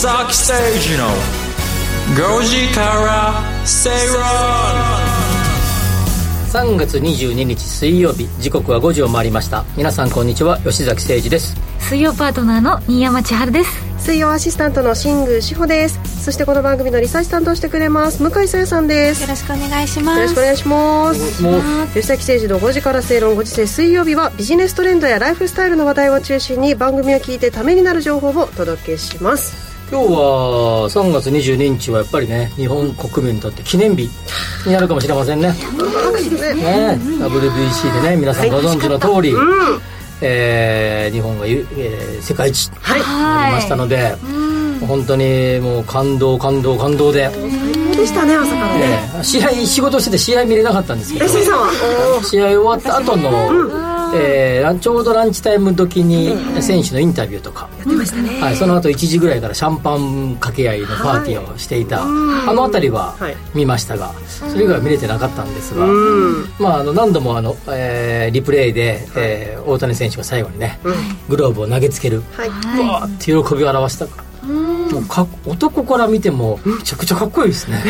崎誠二の5時から正論3月22日水曜日時刻は5時を回りました。皆さんこんにちは吉崎誠二です。水曜パートナーの新山千春です。水曜アシスタントの新宮志保です。そしてこの番組のリサーチ担当してくれます向井さやさんです。よろしくお願いします。よろしくお願いします。吉崎誠二の5時から正論5時世水曜日はビジネストレンドやライフスタイルの話題を中心に番組を聞いてためになる情報をお届けします今日は3月22日はやっぱりね日本国民にとって記念日になるかもしれませんね。ね。ね WBC でね皆さんご存知の通り、えー日本がゆ、えー世界一にはい。なりましたので、本当にもう感動感動感動で、でしたね朝からね。えー試合仕事してて試合見れなかったんですけど試合終わった後の、えーちょうどランチタイム時に選手のインタビューとか、やってましたね。はい、その後1時ぐらいからシャンパン掛け合いのパーティーをしていた、あの辺りははい。見ましたが、それ以外は見れてなかったんですが、うん。まあ、あの何度もあの、えーリプレイで、えー大谷選手が最後にね、グローブを投げつける、はい。わーって喜びを表した。もうか男から見てもめちゃくちゃかっこいいですね、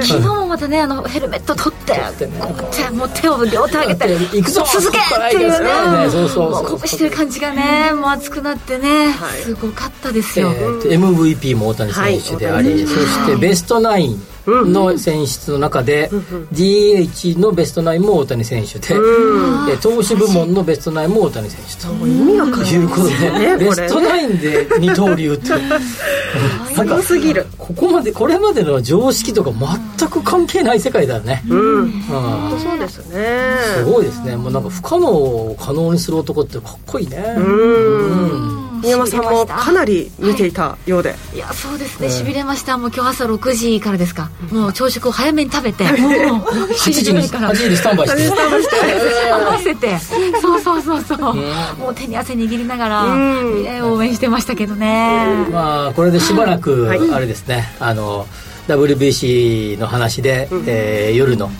昨日もまたねあのヘルメット取っててね。手もう手を両手上げて 行くぞ。続けっていうねそうそうしてる感じがねもう熱くなってねはい。すごかったですえよ、MVP も大谷選手であり、はい。そしてベストナインの選出の中で、DH のベストナインも大谷選手で、で投手部門のベストナインも大谷選手と。意味わかん。ないいうことで、ベストナインで二刀流って なんかすぎる。ここまでこれまでの常識とか全く関係ない世界だよね、うん。うん本当そうですね。すごいですね。もうなんか不可能を可能にする男ってかっこいいね。うん。新山さんもかなり見ていたようで。いやそうですね。しびれました。もう今日朝6時からですか。もう朝食を早めに食べて。もう8 7時時にから。8時にスタンバイして。合わせて。そうそうそうそう。もう手に汗握りながら、応援してましたけどね、まあこれでしばらくはい。あれですね、あの WBC の話で、えー夜の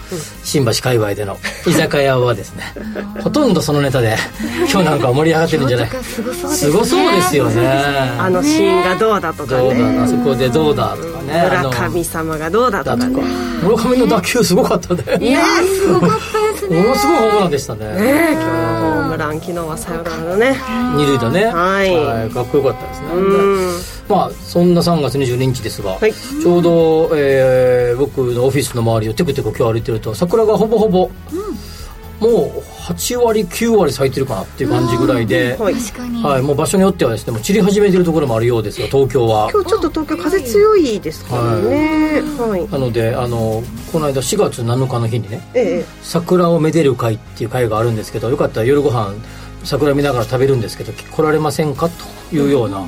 新橋界隈での居酒屋はですね ほとんどそのネタで 今日なんか盛り上がってるんじゃない？すごそうですそうですよね。あのシーンがどうだとかどうだねあそこでどうだとかね。村上様がどうだとかだとかね村上の打球すごかったね。ねすごかったですね。ものすごいホームランでしたね。ね今日のホームラン昨日はサヨナラのね。二塁打ね。はいかっこよかったですね。うんまあそんな3月22日ですが、はい。ちょうど、えー僕のオフィスの周りをテクテク今日歩いてると桜がほぼほぼ、もう8割9割咲いてるかなっていう感じぐらいで、はい。はい、もう場所によってはですねもう散り始めてるところもあるようですよ東京は。今日ちょっと東京風強いですからね。はい。なのであのこの間4月7日の日にねええ。桜をめでる会っていう会があるんですけどよかったら夜ご飯桜見ながら食べるんですけど来られませんか？というような、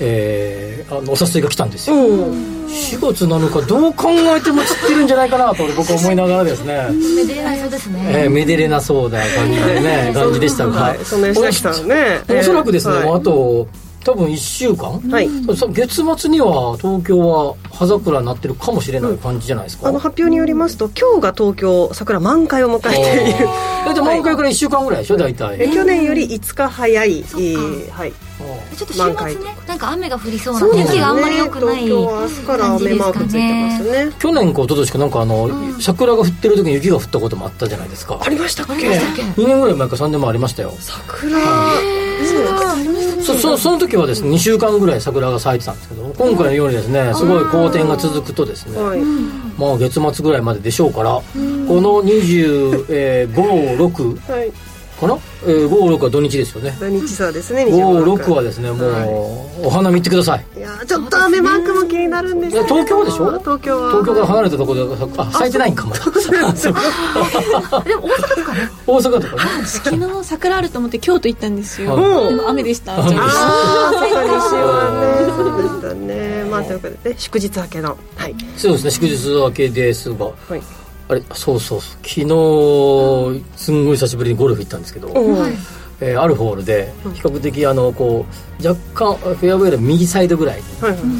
えーあのお誘いが来たんですよ。うん。4月7日どう考えても散ってるんじゃないかなと僕は思いながらですね、めでれないそうですね、えーめでれなそうな感じでね感じでしたが、はい。そんな吉崎さんね。おそらくですね、あと多分1週間、はい。さ月末には東京は葉桜になってるかもしれない感じじゃないですか、あの発表によりますと今日が東京桜満開を迎えている。大体満開から1週間ぐらいでしょ？大体、え去年より5日早い、えーはいちょっと週末ねなんか雨が降りそうな天気があんまり良くない東京は明日から雨マークついてますね。去年か一昨年かなんかあの、桜が降ってる時に雪が降ったこともあったじゃないですか。ありましたっけ？2年ぐらい前か3年もありましたよ。桜。そそその時はですね2週間ぐらい桜が咲いてたんですけど今回のようにですねすごい好天が続くとですねはい。まあ月末ぐらいまででしょうからこの256はい。かな、えー、56は土日ですよね。土日そうですね56はですねもうお花見てください。いやーちょっと雨マークも気になるんですいや東京はでしょ？東京は。東京から離れたところであ咲いてないんかまだそうでも大阪とかね。大阪とかね。昨日桜あると思って京都行ったんですよ、はい。でも雨でした。雨でしたああそうか西はね。そうでしたねまあということでね祝日明けの。はい。そうですね。祝日明けですが。はいあれそうそうそう。昨日すんごい久しぶりにゴルフ行ったんですけど、えーあるホールで比較的あのこう若干フェアウェイの右サイドぐらいに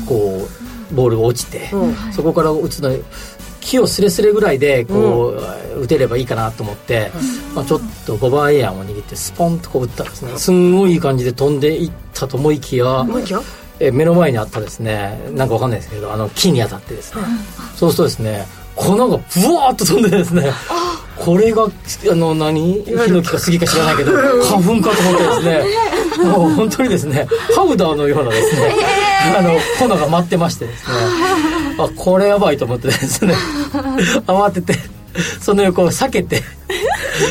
こうボールが落ちて、うん。そこから打つのに木をスレスレぐらいでこう、打てればいいかなと思って、まあ、ちょっと5番アイアンを握ってスポンとこう打ったんですね。すんごいいい感じで飛んでいったと思いきや目の前にあったですねなんかわかんないですけどあの木に当たってですね、そうするとですね粉がブワーッと飛んでですね。これがあの何？ヒノキか杉か知らないけど花粉かと思ってですね。もう本当にですねパウダーのようなですね、あの粉が舞ってましてですね。あこれやばいと思ってですね。慌ててその横を避けて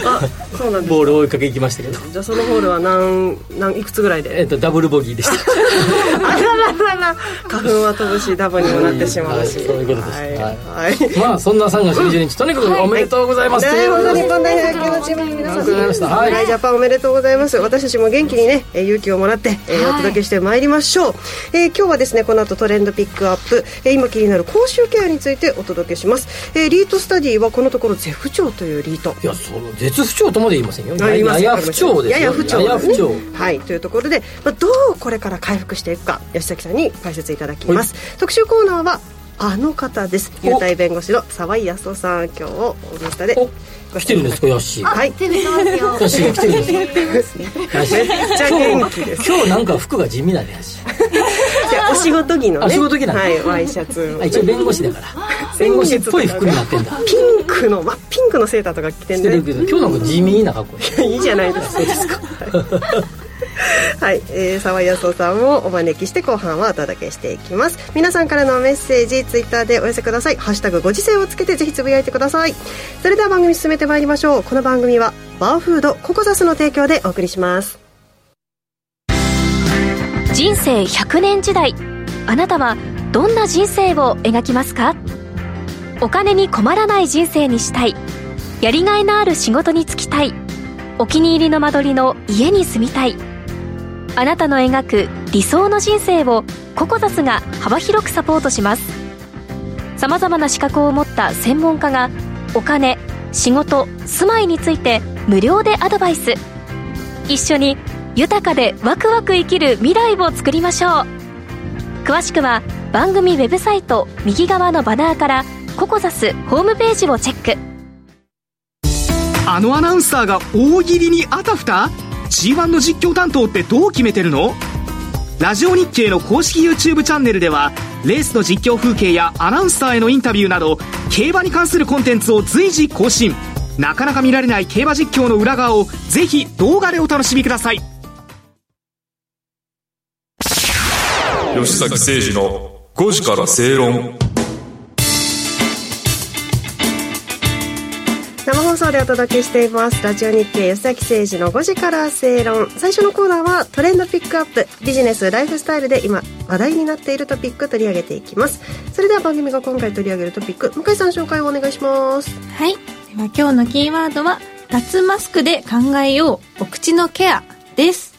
あそうなんですボールを追いかけ行きましたけど、じゃあそのホールは何何いくつぐらいで？えっとダブルボギーでした花粉は飛ぶしダブにもなってしまうし、はいそういうことですはい、はい。はい。まあそんな3月20日とにかくおめでとうございます、ね、本当に日本代表野球のチームの皆さんありがとうござい。ましたはい。侍ジャパンおめでとうございます。私たちも元気にねえー勇気をもらって、えーお届けしてまいりましょう、えー今日はですねこの後トレンドピックアップ、えー今気になる口臭ケアについてお届けします、えーリートスタディはこのところ絶不調というリート。いやその絶不調とまで言いませんよ。やや不調ですよ。やや不調やや不調。はい。というところで、まあ、どうこれから回復していくか吉崎さんに解説いただきます、特集コーナーはあの方です。お。優待弁護士の沢井康夫さん今日をインスタで。お。来てるんですかヤッシー。はい。手振ってますよ。ヤッ来てるんですか めっちゃ元気です。今日なんか服が地味だね お仕事着のね。あ仕事着なの？はいワイシャツあ一応弁護士だから。弁護士っぽい服になってんだ。ピンクの真っピンクのセーターとか着てねしてるけど今日なんか地味な格好。いいじゃないですか。そうですか はい、えー、沢井康夫さんをお招きして後半はお届けしていきます。皆さんからのメッセージツイッターでお寄せください「ハッシュタグご時世」をつけてぜひつぶやいてください。それでは番組進めてまいりましょう。この番組はバーフードココザスの提供でお送りします。人生100年時代。あなたはどんな人生を描きますか？お金に困らない人生にしたい。やりがいのある仕事に就きたい。お気に入りの間取りの家に住みたい。あなたの描く理想の人生をココザスが幅広くサポートします。さまざまな資格を持った専門家がお金仕事住まいについて無料でアドバイス。一緒に豊かでワクワク生きる未来を作りましょう。詳しくは番組ウェブサイト右側のバナーからココザスホームページをチェック。あのアナウンサーが大喜利にあたふた？G1 の実況担当ってどう決めてるの？ラジオ日経の公式 YouTube チャンネルではレースの実況風景やアナウンサーへのインタビューなど競馬に関するコンテンツを随時更新。なかなか見られない競馬実況の裏側をぜひ動画でお楽しみください。吉崎誠二の5時から正論。でお届けしていますラジオ日経吉崎誠二の5時から正論最初のコーナーはトレンドピックアップビジネスライフスタイルで今話題になっているトピック取り上げていきますそれでは番組が今回取り上げるトピック向井さん紹介をお願いしますはい。では今日のキーワードは、脱マスクで考えよう、お口のケアです。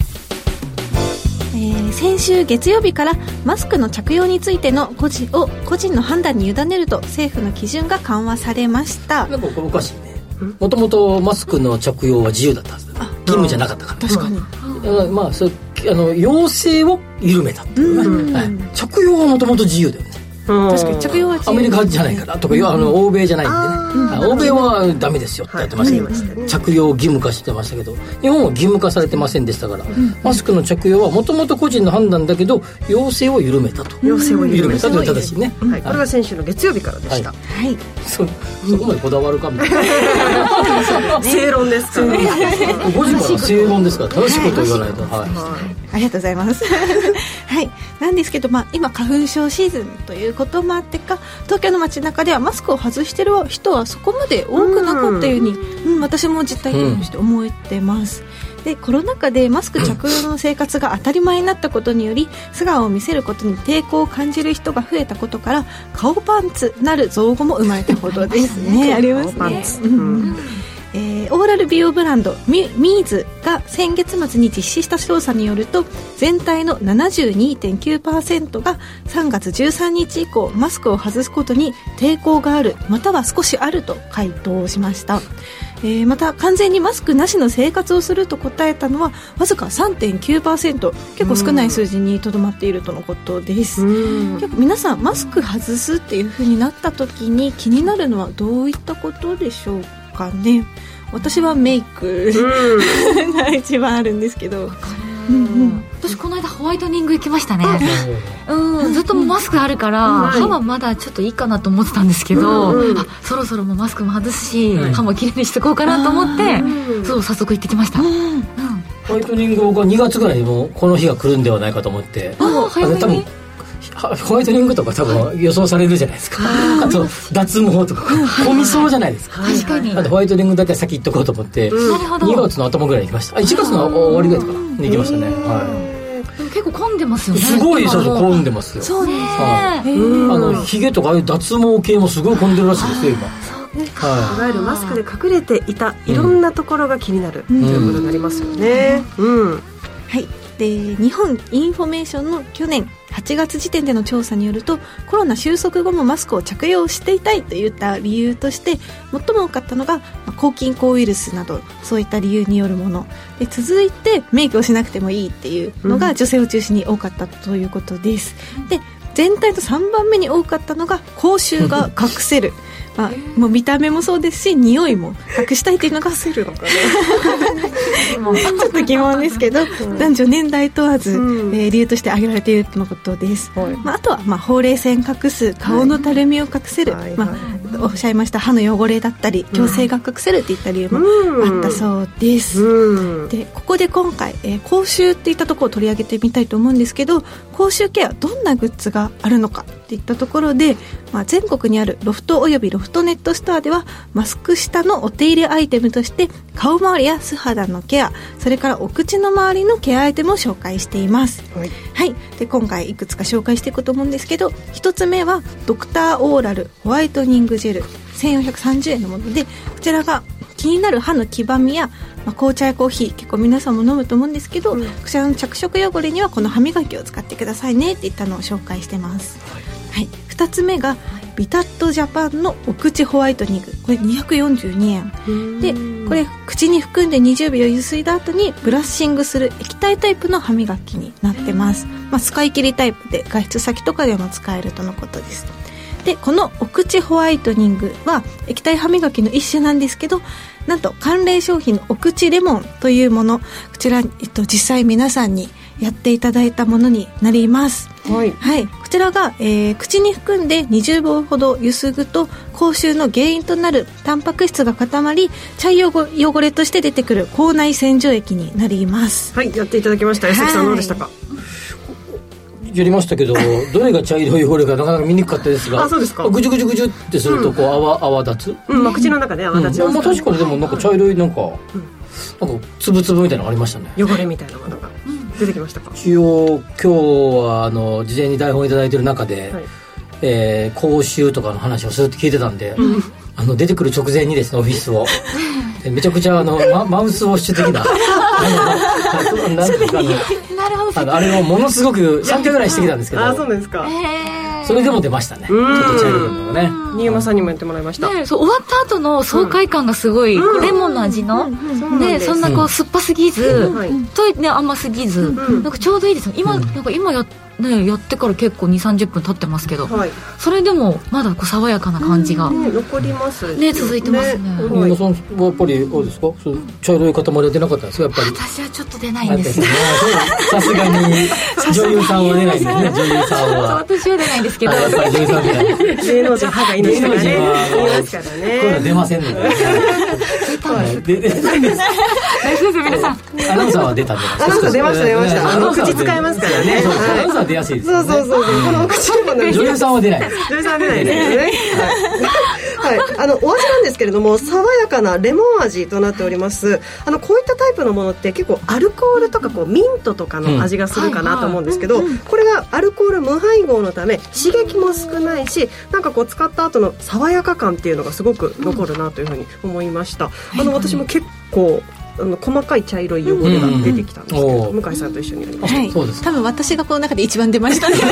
えー先週月曜日からマスクの着用についての個人を個人の判断に委ねると政府の基準が緩和されました。なんかおかしいねもともとマスクの着用は自由だったはず義務じゃなかったから。確かに。あまあそれあの要請を緩めたっていうね、はい、着用はもともと自由だよね確確かに着用はアメリカじゃないからとか、あの欧米じゃないんでね。はい欧米はダメですよってやってましたけど、着用義務化してましたけど。日本は義務化されてませんでしたから、マスクの着用はもともと個人の判断だけど要請を緩めたと。要請を緩めた。という正しいね、はい、これが先週の月曜日からでした、ははい。そそこまでこだわるかみたいな 正論ですか？ら、5時か？ら正論ですか？ら正しいことを言わないと、はい。ありがとうございます。はい。なんですけど、まあ、今、花粉症シーズンということもあってか、東京の街中ではマスクを外してる人はそこまで多くなかったように、うん、私も実体験として思ってます。でコロナ禍でマスク着用の生活が当たり前になったことにより素顔を見せることに抵抗を感じる人が増えたことから顔パンツなる造語も生まれたほどですね。ありますねパンツ、うんえーオーラル美容ブランドミミーズが先月末に実施した調査によると全体の72.9%が3月13日以降マスクを外すことに抵抗があるまたは少しあると回答しました、えーまた完全にマスクなしの生活をすると答えたのはわずか3.9%結構少ない数字にとどまっているとのことです、うん。結構皆さんマスク外すっていう風になった時に気になるのはどういったことでしょうか？ね。私はメイク が一番あるんですけど、うん私この間ホワイトニング行きましたね。うん。ずっとマスクあるから、はい歯はまだちょっといいかなと思ってたんですけど、うんうん。あそろそろもうマスクも外すし、はい。歯もきれいにしていこうかなと思って、うん。そう早速行ってきました、うん。ホワイトニング僕は2月ぐらいにもうこの日が来るんではないかと思って。あ早めに。多分はホワイトニングとか多分予想されるじゃないですか。あと脱毛とか。混みそうじゃないですか。確かに、あとホワイトニングだけは先行っとこうと思って、なるほど。2月の頭ぐらいに行きました。あ1月の終わりぐらいとかに行きましたね、はでも結構混んでますよい、ね。すごいそうそう混んでますよ。そうですねはえあのヒゲとかああいう脱毛系もすごい混んでるらしいですよ今。い。はわゆるマスクで隠れていたいろんなところが気になる。ということになりますよね。うん。はい、で日本インフォメーションの去年8月時点での調査によるとコロナ収束後もマスクを着用していたいといった理由として最も多かったのがまあ抗菌抗ウイルスなどそういった理由によるもの。で続いてメイクをしなくてもいいっていうのが女性を中心に多かったということです、で全体と3番目に多かったのが口臭が隠せるまあ、もう見た目もそうですし匂いも隠したいというのがせるのかね。ちょっと疑問ですけど、男女年代問わず、うん。えー理由として挙げられているとのことです、はい。まあ、あとは、まあ、ほうれい線隠す顔のたるみを隠せる、まあ、おっしゃいました歯の汚れだったり矯正が隠せるといった理由もうん。あったそうです、うん。でここで今回、えー口臭っていったところを取り上げてみたいと思うんですけど口臭ケアどんなグッズがあるのかっていったところで、まあ、全国にあるロフトおよびロフトネットストアではマスク下のお手入れアイテムとして顔周りや素肌のケアそれからお口の周りのケアアイテムを紹介しています。はい。はい、で今回いくつか紹介していくと思うんですけど一つ目はドクターオーラルホワイトニングジェル1430円のものでこちらが気になる歯の黄ばみや、まあ、紅茶やコーヒー結構皆さんも飲むと思うんですけど、こちらの着色汚れにはこの歯磨きを使ってくださいねっていったのを紹介してます、はい、2つ目がビタットジャパンのお口ホワイトニング。これ242円。でこれ口に含んで20秒ゆすいだ後にブラッシングする液体タイプの歯磨きになってます、まあ、使い切りタイプで外出先とかでも使えるとのことですでこのお口ホワイトニングは液体歯磨きの一種なんですけどなんと関連商品のお口レモンというものこちら、えっと、実際皆さんにやっていただいたものになりますはい。はい、こちらが、えー口に含んで20秒ほどゆすぐと口臭の原因となるタンパク質が固まり茶色汚れとして出てくる口内洗浄液になりますはい、やっていただきました。江崎さんどうでしたか？やりましたけど どれが茶色い汚れかなかなか見にくかったですがあそうですか。ぐじゅぐじゅぐじゅってするとこう泡泡立つ？うん、まあ口の中で泡立ちうん。まあ、ます確かにでもなんか茶色いなんか、なんかつぶつぶみたいなのありましたね。汚れみたいなものが出てきましたか？一応今日はあの事前に台本いただいてる中で、はい。えー講習とかの話をするって聞いてたんで、あの出てくる直前にですねオフィスを。でめちゃくちゃあのママウスウォッシュ的な。あのなんていうかあのなるほど。あのあれをものすごく3回ぐらいしてきたんですけど。あ、そうですか。それでも出ましたね。ちょうんっと茶色いのがね新山さんにもやってもらいました。ね、そう終わった後の爽快感がすごい、レモンの味の、そうでそんなこう酸っぱすぎず、はい。とね甘すぎず、んなんかちょうどいいですよ今、なんか今や,、ね、やってから結構2 3 0分経ってますけど、はい。それでもまだこう爽やかな感じが、ね、残ります。ね続いてますね。はい。新山さんはやっぱりあれですか？そう茶色い塊は出なかったんですか？やっぱり。私はちょっと出ないんですよ さすがに。女優さんは出ないんですね女優さんは。私は出ないんですけど芸能人歯が命とかね。芸能人は言い。出ませんので、はい、ででで大丈夫です皆さんアナウンサーは出たんじゃないですかアナウンサー出ました出ましたアナウンサーは口使えますからねアナウンサーは出やすいですそうそうそう。このお口レモンの女優さんは出ない女優さんは出ないですよね。はい。はい。あの、お味なんですけれども、爽やかなレモン味となっております。あの、こういったタイプのものって結構アルコールとかこう、ミントとかの味がするかなと思うんですけど、これがアルコール無配合のため、刺激も少ないし、なんかこう、使った後の爽やか感っていうのがすごく残るなというふうに思いました。あの私も結構あの細かい茶色い汚れが出てきたんですけど、うん向井さんと一緒にやりましはい。そうです多分私がこの中で一番出ましたね。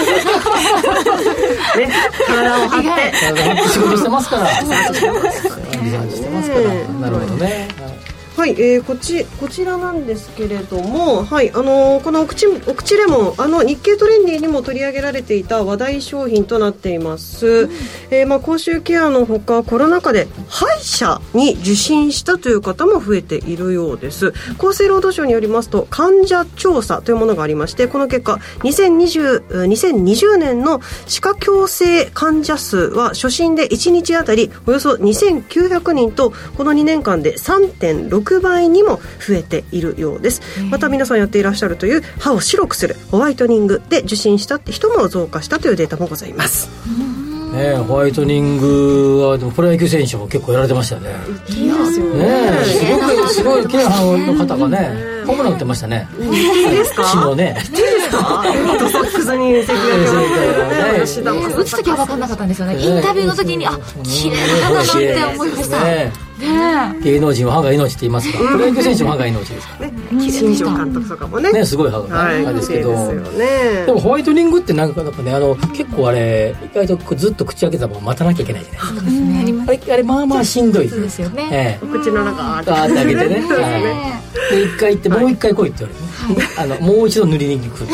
たね体を張って仕事してますから。リサーチしてますから。なるほどね。はい、えー、こちこちらなんですけれども、はい、あのーこのお口お口レモンあの日経トレンディにも取り上げられていた話題商品となっています。えーまあ口臭ケアのほかコロナ禍で歯医者に受診したという方も増えているようです。厚生労働省によりますと患者調査というものがありまして、この結果2020 2020年の歯科矯正患者数は初診で1日あたりおよそ2900人とこの2年間で3.6倍にも増えているようです。また皆さんやっていらっしゃるという歯を白くするホワイトニングで受診したって人も増加したというデータもございます。ねホワイトニングはでもプロ野球選手も結構やられてましたよね。いいですよね。すごくすごい綺麗なの方がねホームラン打ってましたね。いいですか？昨日ね。あレッドソックスに打つ時は分かんなかったんですよね。インタビューの時にあ綺麗な歯だなって思いました。ねね芸能人は歯が命って言いますか。プロ野球選手も歯が命ですから。ね新庄監督とかもね。ねすごい歯がはいねですけど。でもホワイトニングってなんかなんかねあの結構あれ意外とずっと口開けたまま待たなきゃいけないじゃないですか。あれあれまあまあしんどい。そうですよね。ええ。お口の中あーって開けてね。で一回行ってもう一回来いって言われてね、あのもう一度塗りに来るとね。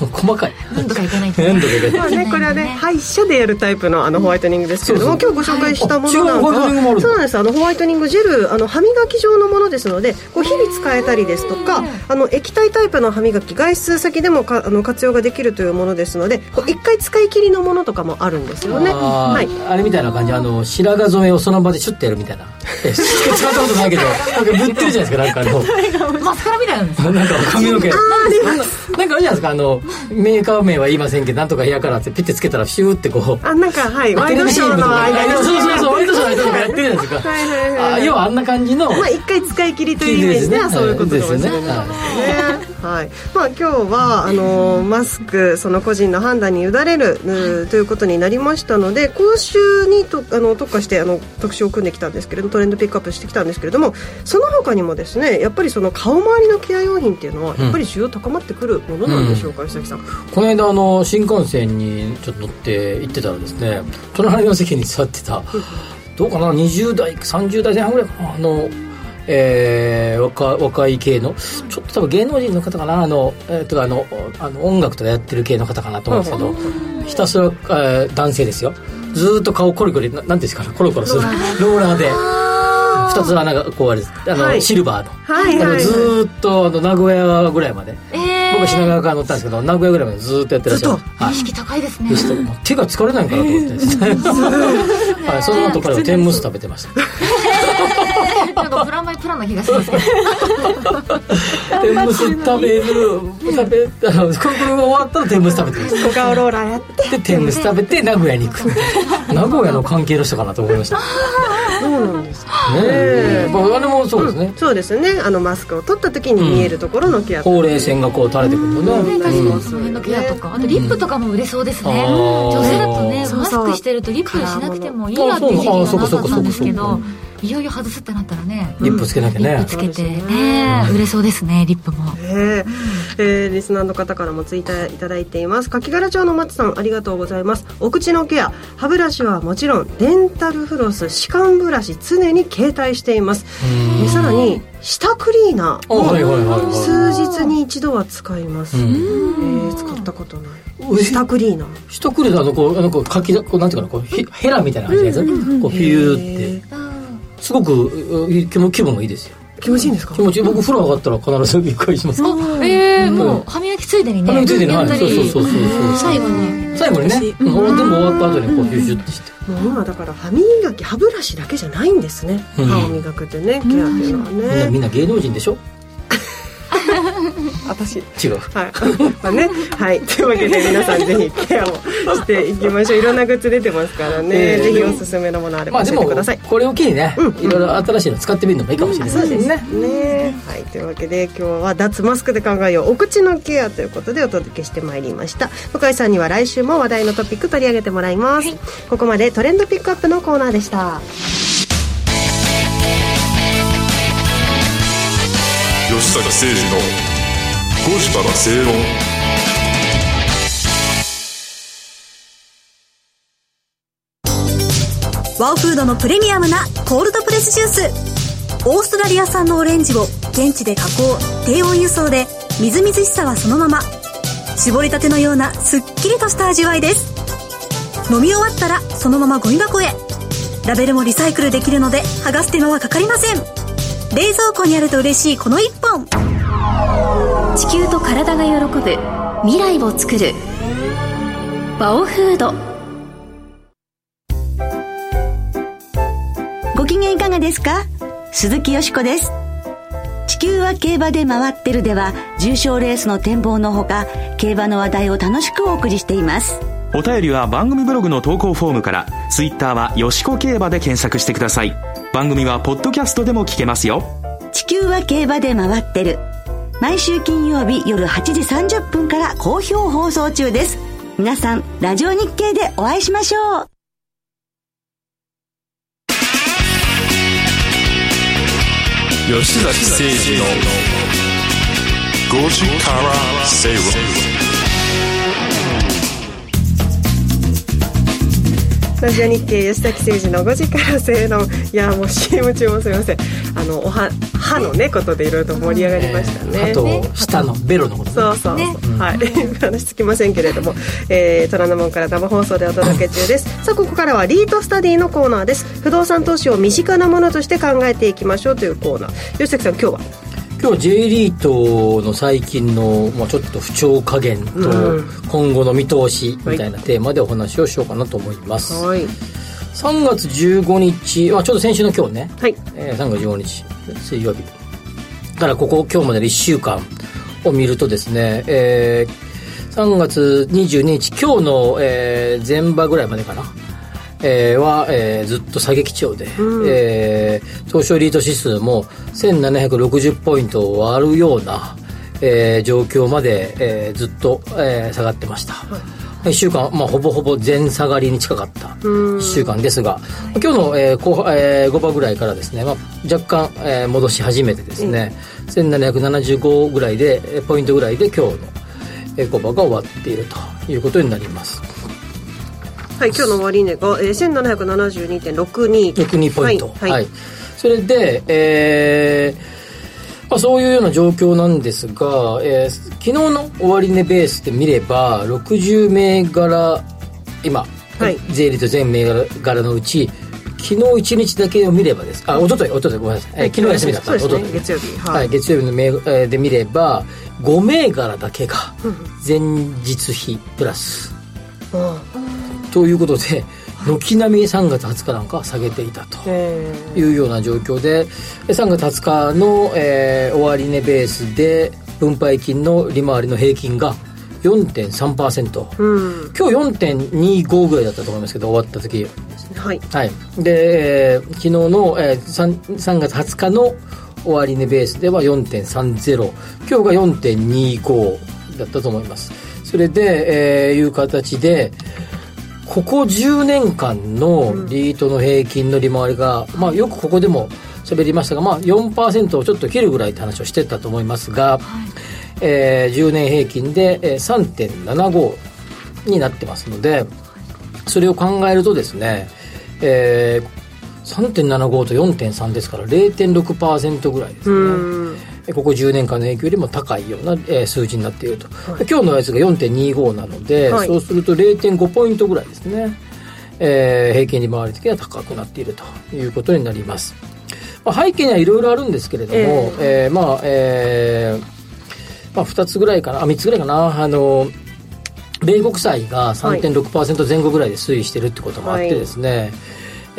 細かい。何度かいかないと何度かいかない。まあね、これはね、歯医者でやるタイプのあのホワイトニングですけれども、今日ご紹介したものなんかあ違うホワイトニングもあるは、そうなんです。あのホワイトニングジェル、あの歯磨き状のものですので、こう日々使えたりですとか、あの液体タイプの歯磨き、外出先でもかあの活用ができるというものですので、こう一回使い切りのものとかもあるんですよね。あーはい。あれみたいな感じ。あの白髪染めをその場でシュッてやるみたいな。え使ったことないけどなんか塗ってるじゃないですかなんかあの。マスカラみたいなんですなんか髪の毛。なんかあるじゃないですかあのメーカー名は言いませんけどなんとかヘアカラーってピッてつけたらシューってこう。あ、なんか、はい、ワイドショーの間に。そうそうそうワイドショーの間とかやってるじゃないですかはいはいはいあ要はあんな感じのまあ、一回使い切りというイメージではそういうことですね。はい。まあ、今日は、あの、マスク、その個人の判断に委ねる、うということになりましたので、今週にと、あの、特化して、あの、特集を組んできたんですけれども、トレンドピックアップしてきたんですけれども、その他にもですね、やっぱりその顔周りのケア用品っていうのは、やっぱり需要高まってくるものなんでしょうか、石崎さん。この間あの新幹線にちょっと乗って行ってたらですね隣の席に座ってたどうかな？20代30代前半ぐらいかな？あのえー若若い系の？ちょっと多分芸能人の方かな？あの、えー、とかあのあの音楽とかやってる系の方かなと思うんですけど、ひたすら、えー男性ですよ。ずーっと顔コリコリななんですか？ねコロコロする。ローラー。で。二つ穴がこうあれあの、はい。シルバーの,、はいはい。ずーっとあの名古屋ぐらいまで。えー僕は品川から乗ったんですけど名古屋ぐらいまでずーっとやってらっしゃる。意識高いですね。手が疲れないんかなと思って。はい、その後彼は天むす食べてましたなんかプラマイプランな気がしますけど。天むす食べる食べあのこれこれが終わったら天むす食べてます。小顔ローラーやって。で天むす食べて名古屋に行く。名古屋の関係の人かなと思いました。ねそうなん。です。えまああれもそうですね、そうですね。あの、マスクを取った時に見えるところのケア。ほうれい線がこう垂れてくるのね、ね確かうん。にその辺のケアとか。あとリップとかも売れそうですね。女性だとねそうそう。マスクしてるとリップしなくてもいいなっていう時期が長かったんですけあそうどいよいよ外すってなったらね。リップつけなきゃリッねプつけてね。売れそうですねリップも。え。えーリスナーの方からもツイッターいただいています。柿柄町の松さんありがとうございます。お口のケア歯ブラシはもちろんデンタルフロス歯間ブラシ常に携帯しています。うん。えさらに舌クリーナーあはいはいはいはい。数日に一度は使います、うん。えー使ったことない。え舌クリーナー。一くれであのこうあのこうかきこうなんていうかなこうヘヘラみたいな感じのやつ、こうフューってすごくう気分気分がいいですよ。気持ちいいんですか？気持ちいい。僕風呂上がったら必ず一回します。ええもう歯磨きついでにね。歯磨きついでにはい。そうそうそうそう。最後に。最後にね、うん、でも終わった後にこうヒューシュッてしてもう今だから歯磨き歯ブラシだけじゃないんですね、うん歯を磨くってねケアって。いうのはみんなねみんな芸能人でしょ 私違うはい。まあね。はい。というわけで皆さんぜひケアをしていきましょう。いろんなグッズ出てますからね。えーぜひおすすめのものあれば教えてください。これを機にね、いろいろ新しいの使ってみるのもいいかもしれないそうですね。ね。はい。というわけで今日は脱マスクで考えようお口のケアということでお届けしてまいりました。向井さんには来週も話題のトピック取り上げてもらいます。ここまでトレンドピックアップのコーナーでした。吉崎誠二の5時から正論ワオフードのプレミアムなコールドプレスジュースオーストラリア産のオレンジを現地で加工低温輸送でみずみずしさはそのまま絞りたてのようなすっきりとした味わいです。飲み終わったらそのままゴミ箱へ。ラベルもリサイクルできるので剥がす手間はかかりません。冷蔵庫にあると嬉しいこの一本。地球と体が喜ぶ未来を作る。バオフード。ご機嫌いかがですか？鈴木よしこです。地球は競馬で回ってるでは重賞レースの展望のほか競馬の話題を楽しくお送りしています。お便りは番組ブログの投稿フォームからツイッターはよしこ競馬で検索してください。番組はポッドキャストでも聞けますよ。地球は競馬で回ってる。毎週金曜日夜8時30分から好評放送中です。皆さんラジオ日経でお会いしましょう。吉崎誠二の5時から正論ラジオ日経吉崎誠二の5時から正論。いやもう CM 中もすみません。あのおは歯のねことでいろいろと盛り上がりましたね。あと下のベロのことそうそうそう、はい。話つきませんけれども、えー、虎ノ門から生放送でお届け中です。さあここからはリートスタディのコーナーです。不動産投資を身近なものとして考えていきましょうというコーナー。吉崎さん今日は今日は J リートの最近の、まあ、ちょっと不調加減と今後の見通しみたいなテーマでお話をしようかなと思います、はい。3月15日、まあ、ちょうど先週の今日ね、はい。えー3月15日水曜日。からここ今日までの1週間を見るとですね、えー3月22日今日の、えー前場ぐらいまでかな、えーは、えーずっと下げ基調で、えー東証リート指数も1760ポイントを割るような、えー状況まで、えーずっと、えー下がってました、1週間、まあ、ほぼほぼ全下がりに近かった1週間ですが今日の、えー後半えー5番ぐらいからですね、まあ、若干、えー戻し始めてですね、1775ぐらいでえーポイントぐらいで今日の、えー5番が終わっているということになりますはい今日の終値が、えー、1772.62 62ポイント。はい、はい。それで、えーまあ、そういうような状況なんですが、えー昨日の終値ベースで見れば60銘柄今、はい。税理と全銘柄のうち昨日1日だけを見ればです。あ一昨日一昨日ごめんなさい、えー昨日休みだった。そうです月曜日はい。はい、月曜日の銘えーで見れば5銘柄だけが前日比プラスということで軒並み3月20日なんかは下げていたとえいうような状況でえ3月20日の、えー終値ベースで分配金の利回りの平均が4.3%、ーうん。今日4.25ぐらいだったと思いますけど終わった時。はい。はい。で、えー昨日の、えー 3, 3月20日の終値ベースでは4.30今日が4.25だったと思います。それで、えーいう形でここ10年間のリートの平均の利回りが、まあよくここでも喋りましたが、まあ4%をちょっと切るぐらいって話をしてたと思いますが、えー10年平均でえー3.75になってますので、それを考えるとですね、えー3.75と4.3ですから0.6%ぐらいですね。ここ10年間の影響よりも高いような、えー数字になっていると、今日のやつが4.25なので、はい。そうすると0.5ポイントぐらいですね、えー平均利回り的には高くなっているということになります、まあ、背景にはいろいろあるんですけれども、えーまあえーまあ、2つぐらいかなあ3つぐらいかな。あの米国債が3.6%前後ぐらいで推移してるってこともあってですね、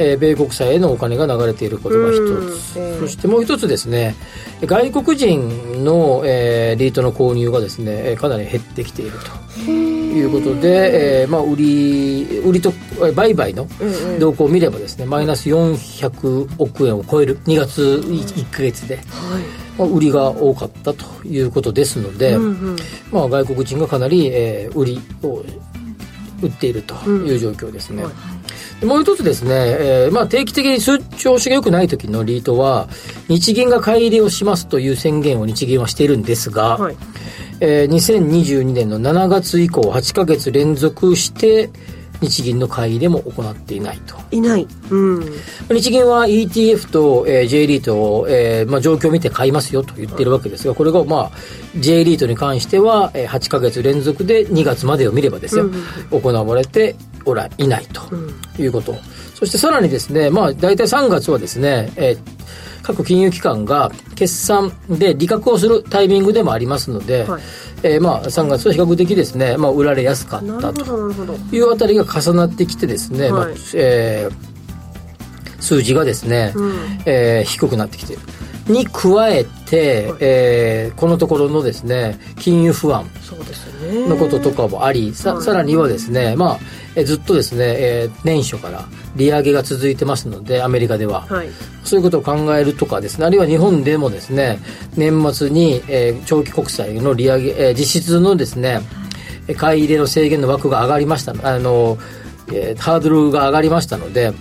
えー米国債へのお金が流れていることが一つ、そしてもう一つですね外国人の、えーリートの購入がですねえーかなり減ってきていると。いうことで、えーまあ、売り売りとえー売買の動向を見ればですねマイナス400億円を超える。2月 1, ヶ月で、まあ、売りが多かったということですので、まあ、外国人がかなり、えー売りを売っているという状況ですね、もう一つですね、えーまあ、定期的に数調子が良くない時のリートは、日銀が買い入れをしますという宣言を日銀はしているんですが、はい。えー2022年の7月以降8ヶ月連続して、日銀の買い入れも行っていないと。いない。うん。日銀は ETF と、えー J リートを、えーまあ、状況を見て買いますよと言ってるわけですが、これが、まあ、J リートに関しては、えー8ヶ月連続で2月までを見ればですよ、行われておらいないということ。そしてさらにですね、まあ、大体3月はですね、えー各金融機関が決算で利確をするタイミングでもありますので、はい。えーまあ、3月は比較的ですね、まあ、売られやすかっなたというあたりが重なってきてですね、まあはいえー数字がですね、えー低くなってきている。に加えて、えーこのところのですね、金融不安のこととかもあり、ささらにはですね、まあ、えーずっとですね、えー年初から利上げが続いてますので、アメリカでは。はい。そういうことを考えるとかですね、あるいは日本でもですね、年末に、えー長期国債の利上げ、えー実質のですね、えー買い入れの制限の枠が上がりました。のあの、えーハードルが上がりましたので、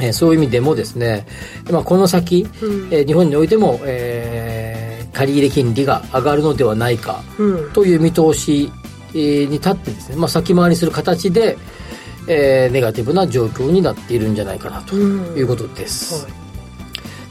えーそういう意味でもですね、まあ、この先、えー日本においても、えー借入金利が上がるのではないかうん。という見通し、えーに立ってですね、まあ、先回りする形で、えーネガティブな状況になっているんじゃないかなということです。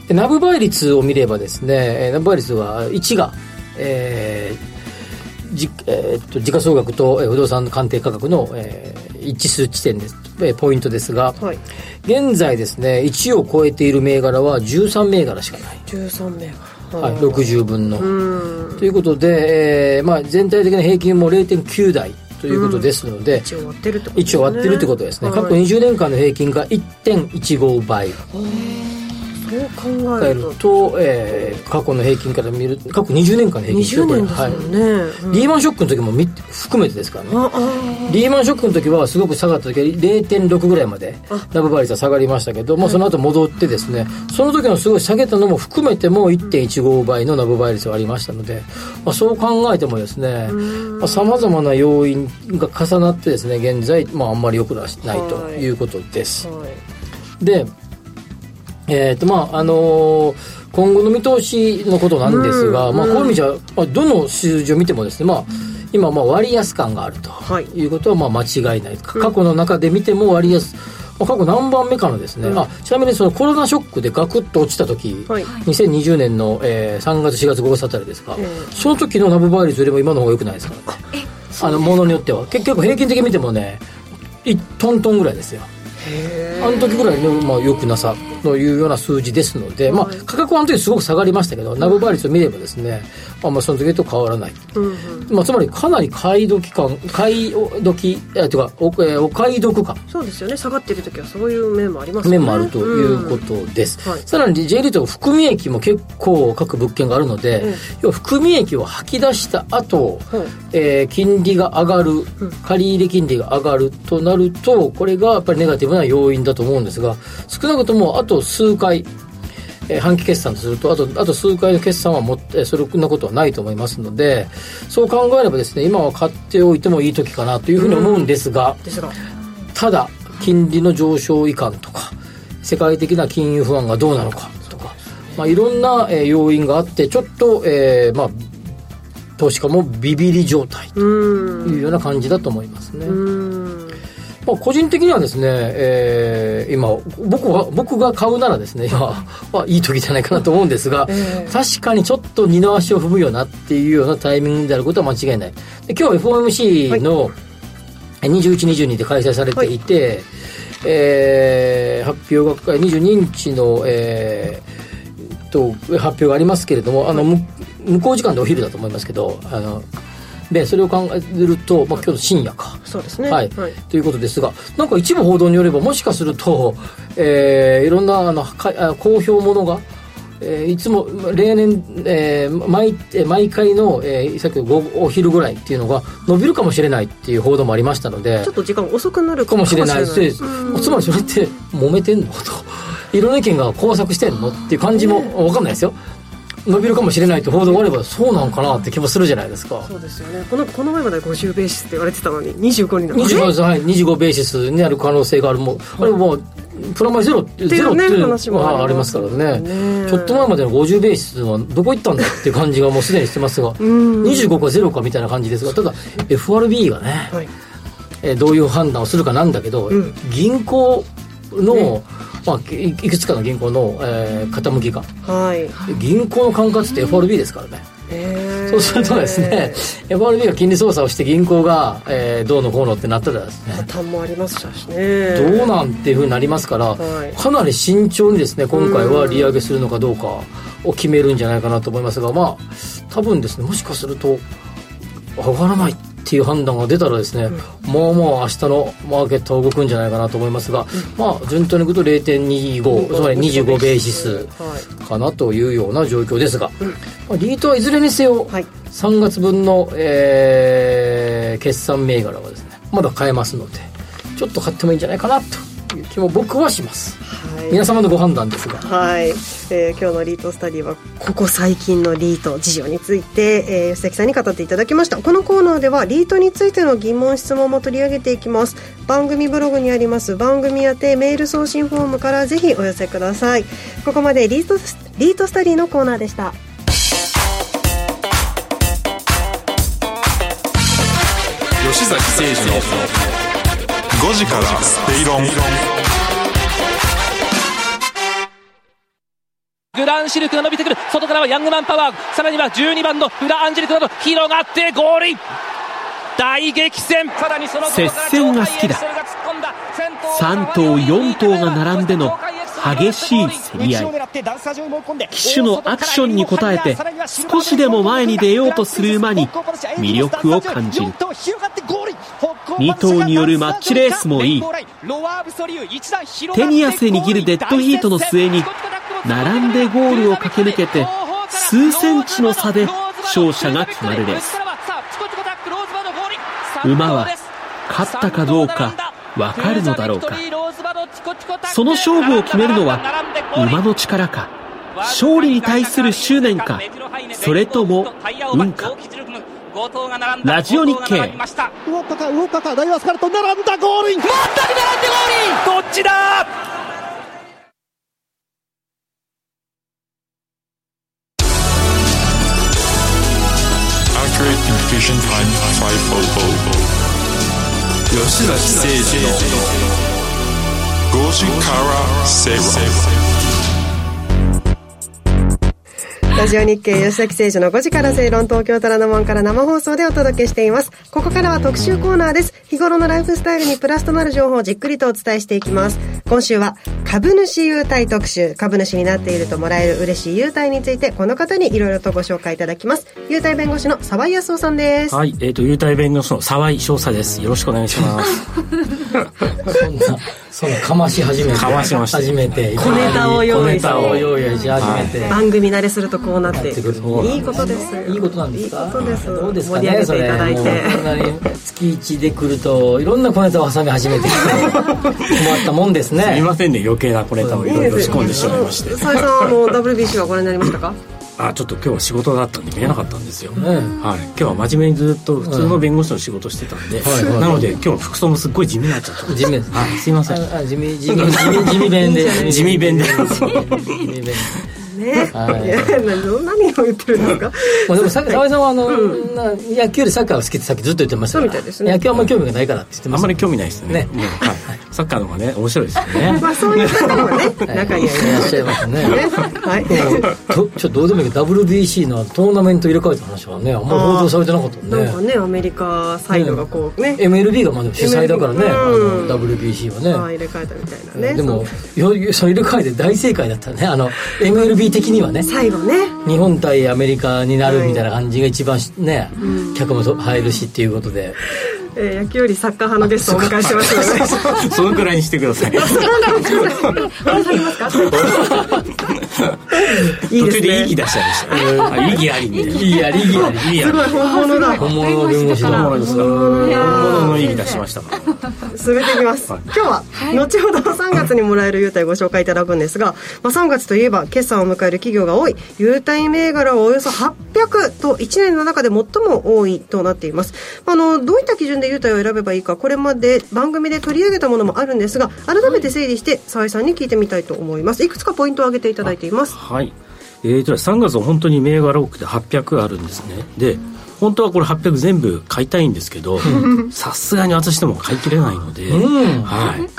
でナブ倍率を見ればですね、えーナブ倍率は1が、えーじえーっと時価総額とえー不動産の鑑定価格の、えー一致する地点です、えーポイントですが、はい。現在ですね1を超えている銘柄は13銘柄しかない、13銘柄はい、60分の。うん。ということで、えーまあ、全体的な平均も0.9台ということですので、一応割ってるってことですね。一応割ってるってことですね、はい過去20年間の平均が1.15倍考考えるとと、えー過去の平均から見る過去20年間の平均20年ですはいもんね、うん。リーマンショックの時も含めてですからね。リーマンショックの時はすごく下がった時は0.6ぐらいまでラブ倍率は下がりましたけど、まあ、その後戻ってですねその時のすごい下げたのも含めても1.15倍のナブ倍率がありましたので、まあ、そう考えてもですねさまざ、まな要因が重なってですね現在、まあ、あんまり良くないということです。はい。で、えっ、と、まあ、あのー今後の見通しのことなんですが、まあ、こういう意味じゃ、まあ、どの数字を見てもですね、まあ、今、まあ、割安感があるとはい。いうことは、まあ、間違いない。過去の中で見ても割安、まあ過去何番目かのですね、あ、ちなみにそのコロナショックでガクッと落ちた時、はい。2020年の、えー3月、4月、5月あたりですが、えその時のナブ倍率よりも今の方が良くないですか？らね。あの、ものによっては。結局平均的に見てもね、1トントンぐらいですよ。あの時ぐらいの、まあ、良くなさというような数字ですので、まあ、価格はあの時すごく下がりましたけど、ナブ倍率を見ればですね、まあ、まあその時と変わらない。まあ、つまりかなり買い時感、買い時、えというか、お,、えーお買い得感。そうですよね。下がってる時はそういう面もありますよね。面もあるということです、はい。さらに J リート含み益も結構各物件があるので、うん要は含み益を吐き出した後、うんえー金利が上がる借入金利が上がるとなるとこれがやっぱりネガティブな要因だと思うんですが少なくともあと数回えー半期決算とするとあとあと数回の決算はもってそれなことはないと思いますのでそう考えればですね今は買っておいてもいい時かなというふうに思うんですが、ただ金利の上昇いかんとか世界的な金融不安がどうなのかとか、まあ、いろんな、えー要因があってちょっと、えーまあ、投資家もビビり状態というような感じだと思いますね。まあ、個人的にはですね、えー今僕は僕が買うならですね今はいい時じゃないかなと思うんですが、確かにちょっと二の足を踏むよなっていうようなタイミングであることは間違いない。で今日 FOMC の2122で開催されていて、えー発表が22日の、えーと発表がありますけれどもあの、む向こう時間でお昼だと思いますけどあのでそれを考えると、まあ、今日の深夜か。そうですね。はい、ということですが、なんか一部報道によれば、もしかすると、えーいろんなあのかあ公表ものが、えーいつも例年、えー毎えー毎回の、えーさっきのお昼ぐらいっていうのが伸びるかもしれないっていう報道もありましたのでちょっと時間遅くなるかもしれない。しうん。つまりそれって揉めてんの？と。いろんな意見が交錯してんの？っていう感じも分かんないですよ伸びるかもしれないって報道があればそうなんかなって気もするじゃないですか。そうですよね。このこの前まで50ベーシスって言われてたのに25になる 25, はい、25ベーシスになる可能性がある。もうあれもうプラマイゼロってゼロっていう話もありますからね。ちょっと前までの50ベーシスはどこ行ったんだっていう感じがもうすでにしてますが25かゼロかみたいな感じですがただ FRB がね、はい、えどういう判断をするかなんだけど、うん、銀行の、ねまあ、いくつかの銀行の、えー、傾きが、はい、銀行の管轄って FRB ですからね、そうするとですね FRB が金利操作をして銀行が、えー、どうのこうのってなったらですね。破綻もありますしね。どうなんていうふうになりますから、はい、かなり慎重にですね今回は利上げするのかどうかを決めるんじゃないかなと思いますがまあ多分ですねもしかすると上がらない。っていう判断が出たらですね、うん、もうもう明日のマーケットは動くんじゃないかなと思いますが、うん、まあ順当にいくと0.25つまり25ベーシスかなというような状況ですが、うん、まあ、リートはいずれにせよ、はい、3月分の、えー、決算銘柄はですねまだ買えますのでちょっと買ってもいいんじゃないかなと気も僕はします、はい、皆様のご判断ですが。はい、えー、今日のリートスタディはここ最近のリート事情について、えー、吉崎さんに語っていただきました。このコーナーではリートについての疑問質問も取り上げていきます。番組ブログにあります番組宛てメール送信フォームからぜひお寄せください。ここまでリートリートスタディのコーナーでした。吉崎誠二の5時から正論グランシルクが伸びてくる。外からはヤングマンパワー。さらには12番のフラアンジェリクなど広がってゴールイン。大激戦。接戦が好きだ。3頭4頭が並んでの激しい競り合い。騎手のアクションに応えて少しでも前に出ようとする馬に魅力を感じる。2頭によるマッチレースもいい。手に汗握るデッドヒートの末に並んでゴールを駆け抜けて数センチの差で勝者が決まるレース。馬は勝ったかどうか分かるのだろうか。その勝負を決めるのは馬の力か勝利に対する執念かそれとも運か。ラジオ日経。動ったか動ったかダイワスカルト並んだゴールイン。全く並んでゴールイン。どっちだ？吉崎誠二の5時から正論ラジオ日経吉崎誠二の5時から正論東京虎ノ門から生放送でお届けしています。ここからは特集コーナーです。日頃のライフスタイルにプラスとなる情報をじっくりとお伝えしていきます。今週は株主優待特集。株主になっているともらえる嬉しい優待についてこの方にいろいろとご紹介いただきます。優待弁護士の沢井康夫さんです。はい、えっ、ー、と、優待弁護士の沢井翔太です。よろしくお願いします。そんなそのかまし始めてかましました初めて小ネタを用意小ネタを用意し始めて、番組慣れするとこうなっていいことですいいことなんですか？いいことです。どうですか？ね盛り上げていただいて。月一で来るといろんな小ネタを挟み始めて 困ったもんですね。すいませんね余計な小ネタをいろいろ仕込んでしまいまして。斉さんあの WBC はご覧になりましたか？あちょっと今日は仕事があったんで見えなかったんですよ、ね、はい、今日は真面目にずっと普通の弁護士の仕事してたんで、はい、なので今日服装もすっごい地味になっちゃった地味。はい。すいません。地味地味。地味弁で。地味弁で。地味弁ね、はい、い や何を言ってるんですか。まあでもさ沢井さんはあの、うん、野球よりサッカーが好きってさっきずっと言ってましたから。そうみたいですね。野球はあんまり興味がないからって言ってますあんまり興味ないですね。ね、はい、サッカーの方がね面白いですよね。まあそういう方もね中にはいらっしゃいますね。はい。とちょっとどうでもいいけど WBC のトーナメント入れ替えた話はねあんまり報道されてなかったんで。なんかねアメリカサイドがこうね。MLB がまだ主催だからね、WBC はね。入れ替えたみたいなね。でも入れ替えて大正解だったね。あの MLB 的にはね。最後ね。日本対アメリカになるみたいな感じが一番ね、客も入るしっていうことでえー、野球よりサッカー派のゲストをお迎えしてますので。そのくらいにしてください。いいですね途中で意義出しちゃいました意義ありみたいな意義あり意義ありすごい本物だ本物の弁護士だ本物ですか本物の意義出しました進めていきます、今日は、後ほど3月にもらえる優待ご紹介いただくん。ですが、まあ、3月といえば決算を迎える企業が多い優待銘柄はおよそ800と1年の中で最も多いとなっていますあのどういった基準で優待を選べばいいかこれまで番組で取り上げたものもあるんですが改めて整理して澤井さんに聞いてみたいと思います。いくつかポイントを挙げていただいています。はい。えーと、3月は本当に銘柄多くて800あるんですね。で本当はこれ800全部買いたいんですけど さすがに私でも買い切れないので、うん、はい。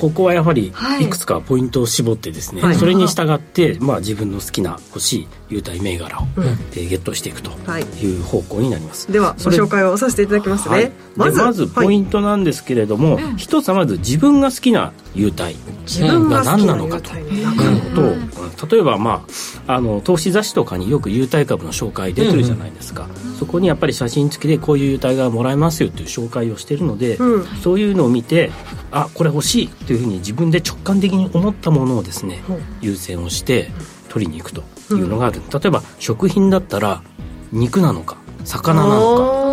ここはやはりい。くつかポイントを絞ってですね、はい、それに従って、まあ、自分の好きな欲しい優待銘柄を、うん、えー、ゲットしていくとい。う方向になります、ではご紹介をさせていただきますね、はい、まずまずポイントなんですけれども、はい、一つはまず自分が好きな優待が何なのかということ。を、例えば、まあ、あの投資雑誌とかによく優待株の紹介出てるじゃないですか、うん。うん、そこにやっぱり写真付きでこういう優待がもらえますよという紹介をしているので、うん、そういうのを見てあこれ欲しいというふうに自分で直感的に思ったものをですね、優先をして取りに行くというのがある、例えば食品だったら肉なのか魚なのか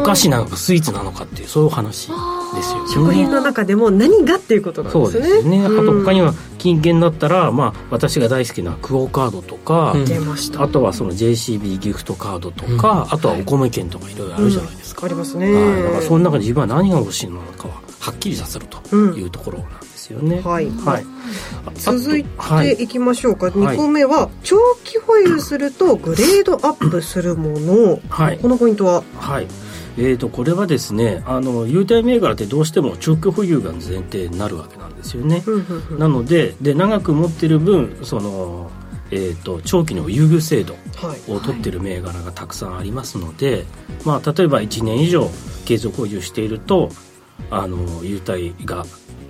お菓子なのかスイーツなのかっていうそういう話ですよ、ね、食品の中でも何がっていうことなんですね。そうですね、あと他には金券だったら、まあ、私が大好きなクオ・カードとか、うん、あとはその JCB ギフトカードとか、うん、あとはお米券とかいろいろあるじゃないですか、うん、ありますね。だからその中で自分は何が欲しいのかははっきりさせるというところなんですよね、はい、はい、続いてい。きましょうか、はい、2個目は長期保有するとグレードアップするもの、はい、このポイントは？はい。えーと、これはですねあの優待銘柄ってどうしても長期保有が前提になるわけなんですよね。なのでで長く持ってる分その、えーと、長期の優遇制度を取ってる銘柄がたくさんありますので、はい、まあ、例えば1年以上継続保有しているとあの優待が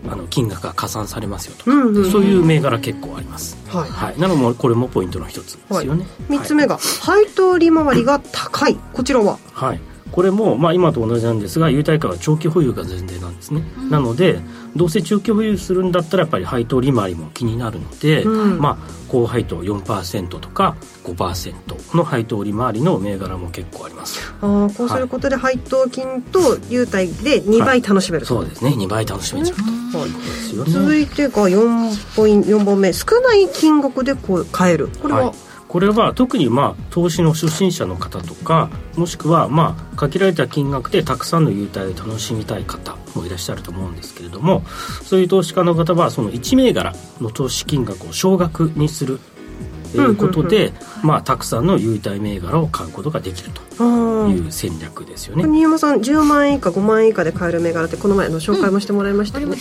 あの金額が加算されますよとか、うんうん、そういう銘柄結構あります、はい、はい、なのでこれもポイントの一つですよね、はい、3つ目が、配当利回りが高い。こちらは？はいこれも、まあ、今と同じなんですが優待価は長期保有が前提なんですね、うん、なのでどうせ長期保有するんだったらやっぱり配当利回りも気になるので、うん、まあ、高配当4%とか5%の配当利回りの銘柄も結構あります。あこうすることで配当金と優待で2倍楽しめる、はい、そうですね。2倍楽しめちゃうと、はい、ですよね。続いてが 4, ポイン4本目。少ない金額でこう買える。これは、はいこれは特にまあ投資の初心者の方とかもしくはまあ限られた金額でたくさんの優待を楽しみたい方もいらっしゃると思うんですけれどもそういう投資家の方はその1銘柄の投資金額を少額にするいうことで、まあ、たくさんの優待銘柄を買うことができるという戦略ですよね。新山さん10万円以下5万円以下で買える銘柄ってこの前の紹介もしてもらいましたよね、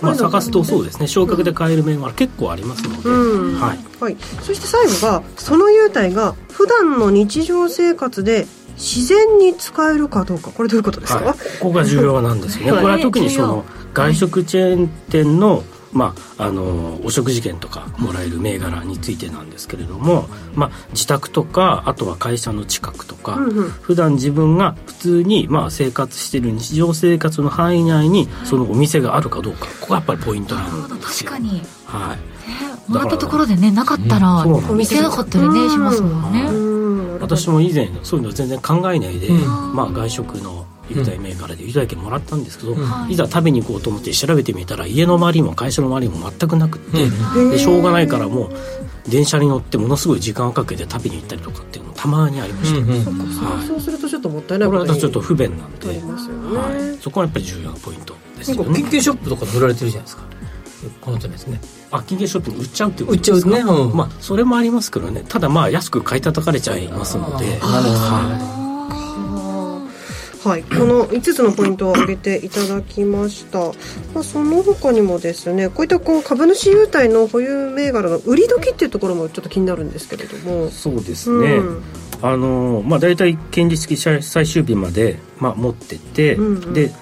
まあ、探すとそうですね。少額で買える銘柄結構ありますので、うん、はい、はい、そして最後がその優待が普段の日常生活で自然に使えるかどうか。これどういうことですか、はい、ここが重要なんですよね、これは特にその外食チェーン店のまあ、あのお食事券とかもらえる銘柄についてなんですけれども、まあ、自宅とかあとは会社の近くとか、うんうん、普段自分が普通に、まあ、生活している日常生活の範囲内にそのお店があるかどうかここがやっぱりポイントなんですよ。確かに、はい。もらったところでねなかったら、お店なかったりねしますもんね。私も以前そういうの全然考えないで、まあ、外食の優待銘柄で優待券もらったんですけど、い。ざ食べに行こうと思って調べてみたら家の周りも会社の周りも全くなくて、でしょうがないからもう電車に乗ってものすごい時間をかけて食べに行ったりとかっていうのたまにありました、はい、そうするとちょっともったいないこれはちょっと不便なんで、はい、そこはやっぱり重要なポイントですよね金券ショップとかで売られてるじゃないですか。この手ですね。あ金券ショップに売っちゃうっていうことですか？売っちゃうね、うん、まあそれもありますけどね。ただまあ安く買い叩かれちゃいますので。なるほど、はい。はい、この5つのポイントを挙げていただきました、まあ、その他にもですねこういったこう株主優待の保有銘柄の売り時っていうところもちょっと気になるんですけれども。そうですね、うん、あのまあ、大体権利付き最終日まで、まあ、持ってて、うんうん、で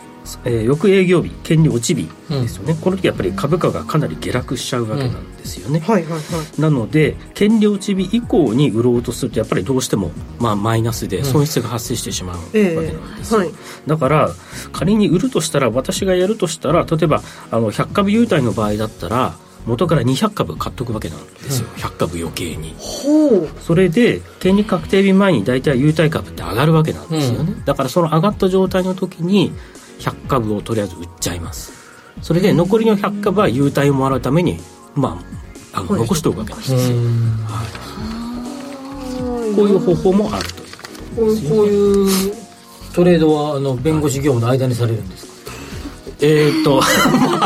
えー、翌営業日権利落ち日ですよね、うん、この時やっぱり株価がかなり下落しちゃうわけなんですよね、はいはいはい。なので権利落ち日以降に売ろうとするとやっぱりどうしても、まあ、マイナスで損失が発生してしまうわけなんですよ、えーはい、だから仮に売るとしたら私がやるとしたら例えばあの100株優待の場合だったら元から200株買っとくわけなんですよ、うん、100株余計に。それで権利確定日前に大体優待株って上がるわけなんですよね、うん、だからその上がった状態の時に100株をとりあえず売っちゃいます。それで残りの100株は優待をもらうためにまああの残しておくわけなんですよ、はい、こういう方法もあると。いうこういうトレードはあの弁護士業務の間にされるんですか？えー、っと、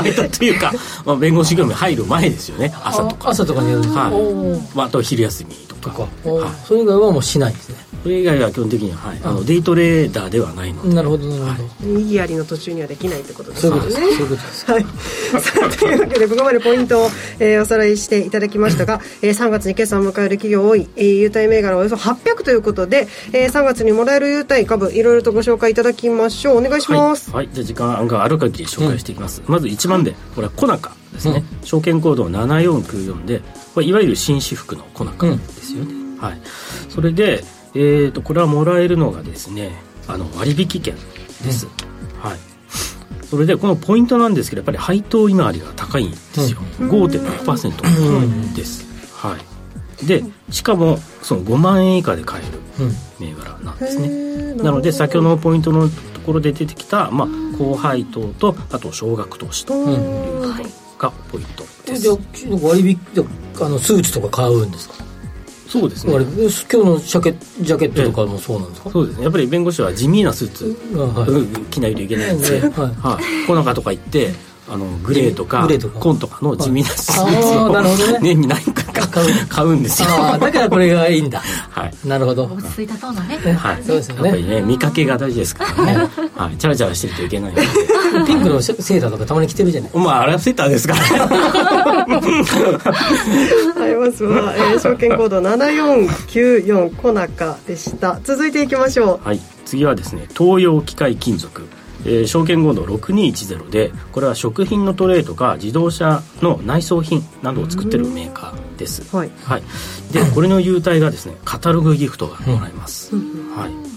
間というか、まあ、弁護士業務に入る前ですよね、朝とか。朝とかにやるはい。まあ、あと昼休みとか。とか。はい、それ以外はもうしないですね。それ以外は基本的には、はい、あ。のデイトレーダーではないので。なるほどなるほど、はい、右やりの途中にはできないってことですねそういうことです。はい、さあというわけでここまでポイントを、えー、おさらいしていただきましたが、えー、3月に決算を迎える企業多い、えー、優待銘柄およそ800ということで、えー、3月にもらえる優待株いろいろとご紹介いただきましょう。お願いします、はい、はい、じゃあ時間がある限り紹介していきます、うん、まず1番でこれはコナカですね、うん、証券コード7494でこれいわゆる紳士服のコナカですよね、うん、はい。それでえーと、これはもらえるのがですねあの割引券です、うん、はい。それでこのポイントなんですけどやっぱり配当利回りが高いんですよ、うん、5.6%です、はい。でしかもその5万円以下で買える銘柄なんですね、なので先ほどのポイントのところで出てきた、まあ、高配当とあと少額投資というところがポイントです、じゃあ割引あのスーツとか買うんですか？そうですね。今日のジャケジャケットとかもそうなんですか、そうですね。やっぱり弁護士は地味なスーツ、着ないといけないんで、はい。はい、コナカとか行ってあのグレーとか紺とか。の地味なスーツを、年に何回か買う。んですよ。だからこれがいいんだ。はい。なるほど。落ち着いたトーンだね。はい。そうですよね。やっぱりね見かけが大事ですからね。はい。チャラチャラしてるといけないので ピンクのセーターとかたまに着てるじゃない？まああれはセーターですから。はいまずは、えー、証券コード7494コナカでした。続いていきましょう。はい。次はですね東洋機械金属。えー、証券コード6210でこれは食品のトレイとか自動車の内装品などを作ってるメーカーです、はい、はい、でこれの優待がですねカタログギフトがもらえます、はい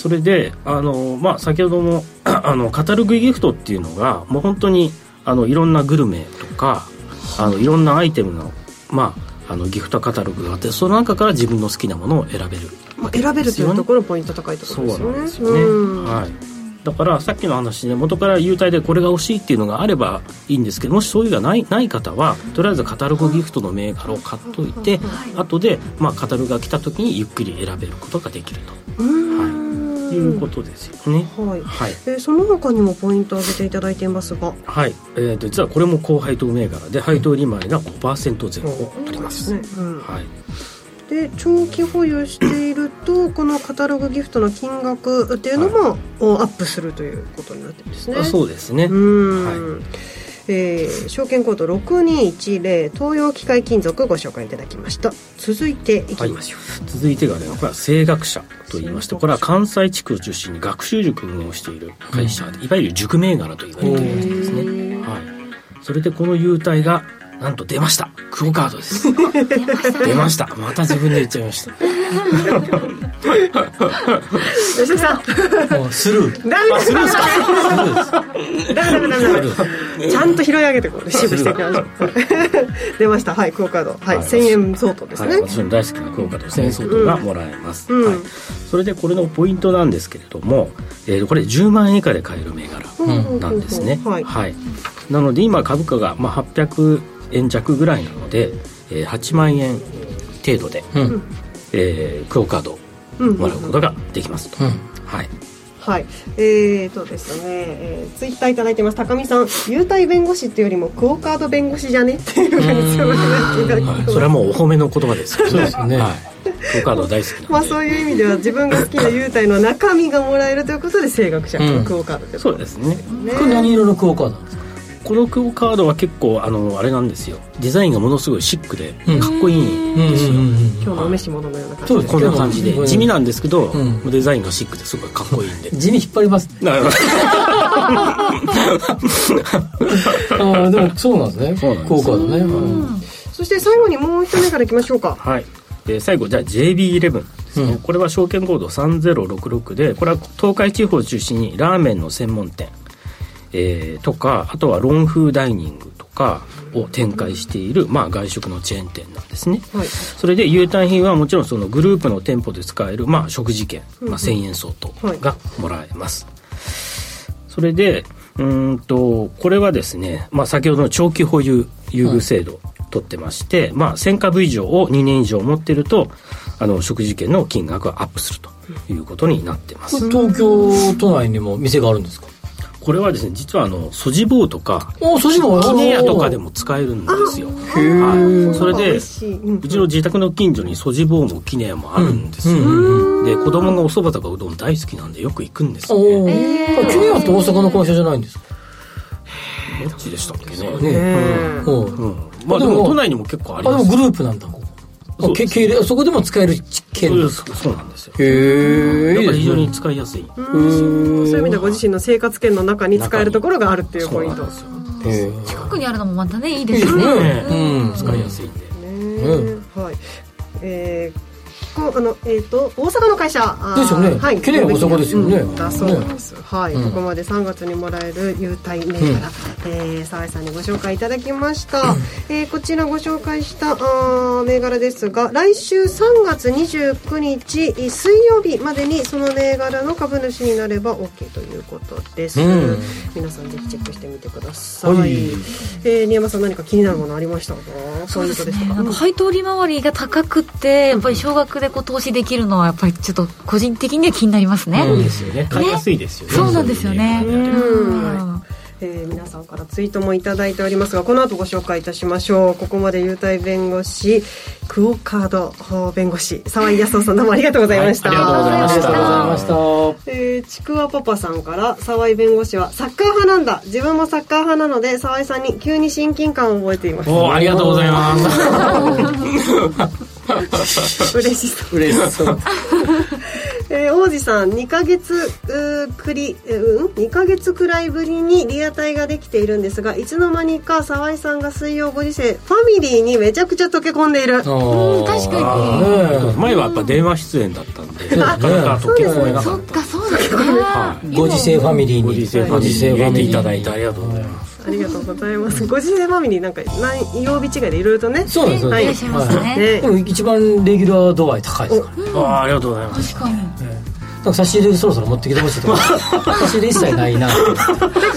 それであの、まあ、先ほども あのカタログギフトっていうのがもう本当にあのいろんなグルメとかあのいろんなアイテムの,、まあ、あのギフトカタログがあってその中から自分の好きなものを選べる、まあ、選べるというところポイント高いところですよね。そうなんですよね、はい。だからさっきの話で元から優待でこれが欲しいっていうのがあればいいんですけどもしそういうがないない方はとりあえずカタログギフトの銘柄を買っといて後で、まあ、カタログが来た時にゆっくり選べることができると。はいいうことですよね。はい。はい、えー、その他にもポイントを挙げていただいていますが。はい。えー、と実はこれも高配当銘柄で配当利回りが5%前後あります。ねうん、はい。で長期保有しているとこのカタログギフトの金額っていうのも、はい、アップするということになってるんですね。そうですね。はいえー、証券コード6210東洋機械金属ご紹介いただきました。続いていきましょう、はい、続いてがねこれは声学者と言いましてこれは関西地区を中心に学習塾を運営している会社で、うん、いわゆる塾銘柄と言われているやつですね、はい、それでこの優待がなんと出ました。クオカードです。出ましたまた。自分で言っちゃいました。吉田さん。もうスルー。ダメスルーです。かダメダメダメダメちゃんと拾い上げてこうレシーブしていきましょう。出ました。はいクオカード。はい、はい、1000円相当ですね、はい、私の大好きなクオカード。1000円相当がもらえます、うん、はい、それでこれのポイントなんですけれども、えー、これ10万円以下で買える銘柄なんですね、はい、はい、なので今株価がまあ800円弱ぐらいなので、えー、8万円程度で、うん、えー、クオカードをもらうことができますと、うん。はい。はい、えーとですね、えー、ツイッターいただいてます。高見さん優待弁護士っていうよりもクオカード弁護士じゃねっていうふうにはい、それはもうお褒めの言葉です。そうですね、はい。クオカード大好きまあそういう意味では自分が好きな優待の中身がもらえるということで声楽者のクオカードで、うん、そうですね。これ何色のクオカードなんですか？このクオカードは結構あのあれなんですよ。デザインがものすごいシックでかっこいいんですよ、今日のお召し物のような感じそうこんな感じで。地味なんですけど、デザインがシックですごいかっこいいんで。地味引っ張ります あでもそうなんですね。効果だね、そして最後にもう一目からいきましょうか。はい。で最後じゃあ JB11 ですね、うん、これは証券コード3066でこれは東海地方を中心にラーメンの専門店、えー、とかあとはロンフーダイニングとかを展開している、まあ、外食のチェーン店なんですね、はい、それで優待品はもちろんそのグループの店舗で使える、まあ、食事券、まあ、1000円相当がもらえます、はい、それでうんとこれはですね、まあ、先ほどの長期保有優遇制度、取ってまして、まあ、1000株以上を2年以上持ってるとあの食事券の金額がアップするということになってます。東京都内にも店があるんですか？これはですね実はあのソジボーとかおソジボー。キネ屋とかでも使えるんですよ。はい、それでうちの自宅の近所にソジボーもキネ屋もあるんですよ、うん、で子供がお蕎麦とかうどん大好きなんでよく行くんですねキネ屋って大阪の会社じゃないんですか？どっちでしたっけね。ね。うん、うん。まあでも都内にも結構あります。あでもグループなんだそそこでも使える系そうなんですよ。へえ非常に使いやすい。そういう意味でご自身の生活圏の中に使えるところがあるっていうポイント。近くにあるのもまたねいいですね。うん。使いやすいんで。はい。えーこあのえっ、ー、と大阪の会社ですよね。はい。綺麗大阪ですよね。うん、だそうです。ね、はい、うん、ここまで3月にもらえる優待銘柄、うん、えー、沢井さんにご紹介いただきました。うん、えー、こちらご紹介したあ銘柄ですが、来週3月29日水曜日までにその銘柄の株主になれば OK ということです。うん、皆さんぜひチェックしてみてください。はい、えー、新山さん何か気になるものありましたか？そうですね。なんか？配当利回りが高くてやっぱり少額でこう投資できるのはやっぱりちょっと個人的には気になりますね。そうですよね。買いやすいですよね。そうなんですよね。うん。えー、皆さんからツイートもいただいておりますがこの後ご紹介いたしましょう。ここまで優待弁護士クオカード弁護士沢井康夫さんどうもありがとうございました、はい、ありがとうございました。ありがとうございました。えー、ちくわパパさんから沢井弁護士はサッカー派なんだ。自分もサッカー派なので沢井さんに急に親近感を覚えています。おありがとうございます 嬉しそう。嬉しそう。えー、王子さん2か月くり、うん、2か月くらいぶりにリアタイができているんですがいつの間にか沢井さんが水曜ご時世ファミリーにめちゃくちゃ溶け込んでいる。うん確かに。前はやっぱ電話出演だったんで。なかなか溶け込めなかったそっか。そうですね、はい、ご時世ファミリーに。ご時世ファミリーに入れていただいてありがとうございますありがとうございます。ご時世ファミリーなんか何曜日違いでいろいろとね。そうなんですよ。はい、はいね。でも一番レギュラー度合い高いですからね。あありがとうございます。確かに。なんか差し入れそろそろ持ってきてほしいとか 差し入れ一切ないな なんか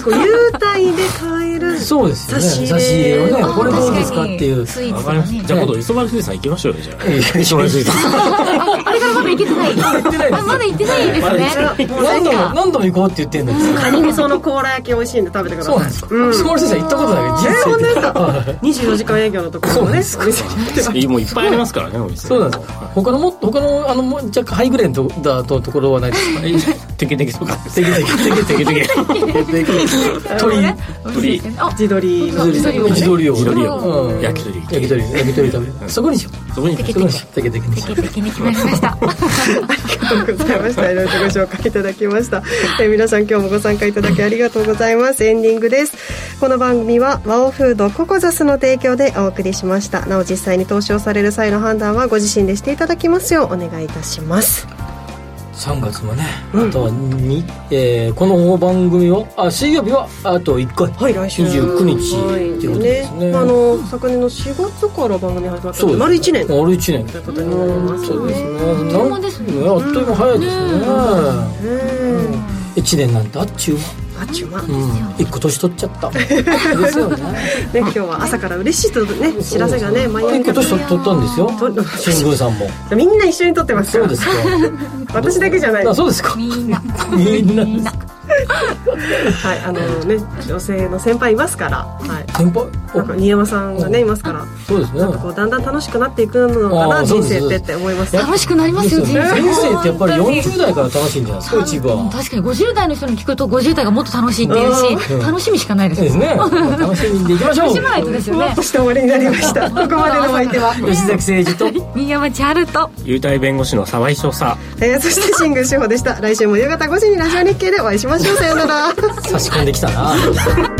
こう優待で買える。そうですよね。差し入れをねこれどうですかっていう。スイーツ、ね、じゃあ今度磯丸水産行きましょうよじゃあ。磯丸水産あれからまだ行けてない。行ってないまだ行ってないですね。何度も何度も行こうって言ってんのカニ味噌の甲羅焼き美味しいんで食べてくださいそうなんです。か磯丸水産行ったことない人生で24時間営業のところもね。もういっぱいありますからねお店。そうなんです。他のも他のあのも若干ハイグレードだとところはないですか？テケテケとかテケテケテケテケテケ鳥鳥地鶏の地鶏を地鶏を焼き鳥焼き鳥焼き鳥食べそこにしようそこにテケテケテケテケテケテケに決まりましたありがとうございましたいろいろとご紹介いただきましたえ皆さん今日もご参加いただきありがとうございますエンディングですこの番組はワオフードココザスの提供でお送りしましたなお実際に投資をされる際の判断はご自身でしていただきますようお願いいたします3月もね、あとはに、えー、この番組はあ水曜日はあと1回。はい来週。29日。っていうことですね、ね、あの昨年の4月から番組始まった丸1年。丸1年。ということになりますね。そうですね。あっという間ですね。あっという間早いですね、うん、1年なんてあっちゅう間あっちゅう間、一個年取っちゃった。ですよね。ね今日は朝から嬉しいとね知らせがね毎一個年取ったんですよ。新宮さんも。みんな一緒に撮ってますそうですか。私だけじゃない。あそうですか。みんな。みんな はいあのね女性の先輩いますから。はい。先輩？なんか新山さんがねいますから。そうですね。なんかこうだんだん楽しくなっていくのかな人生ってって思います。楽しくなりますよ人生。人生ってやっぱり40代から楽しいんじゃないですか一番。確かに50代の人に聞くと50代がもっと楽しいっていうし。楽しみしかないですですね。楽しみにでいきましょう。楽しまないとですよね。として終わりになりましたここまでのお相手は吉崎誠二と。新山千春と。優待弁護士の沢井翔さえー、そして新宮志保でした。来週も夕方5時にラジオ日経でお会いしましょうましょうさよなら。差し込んできたな。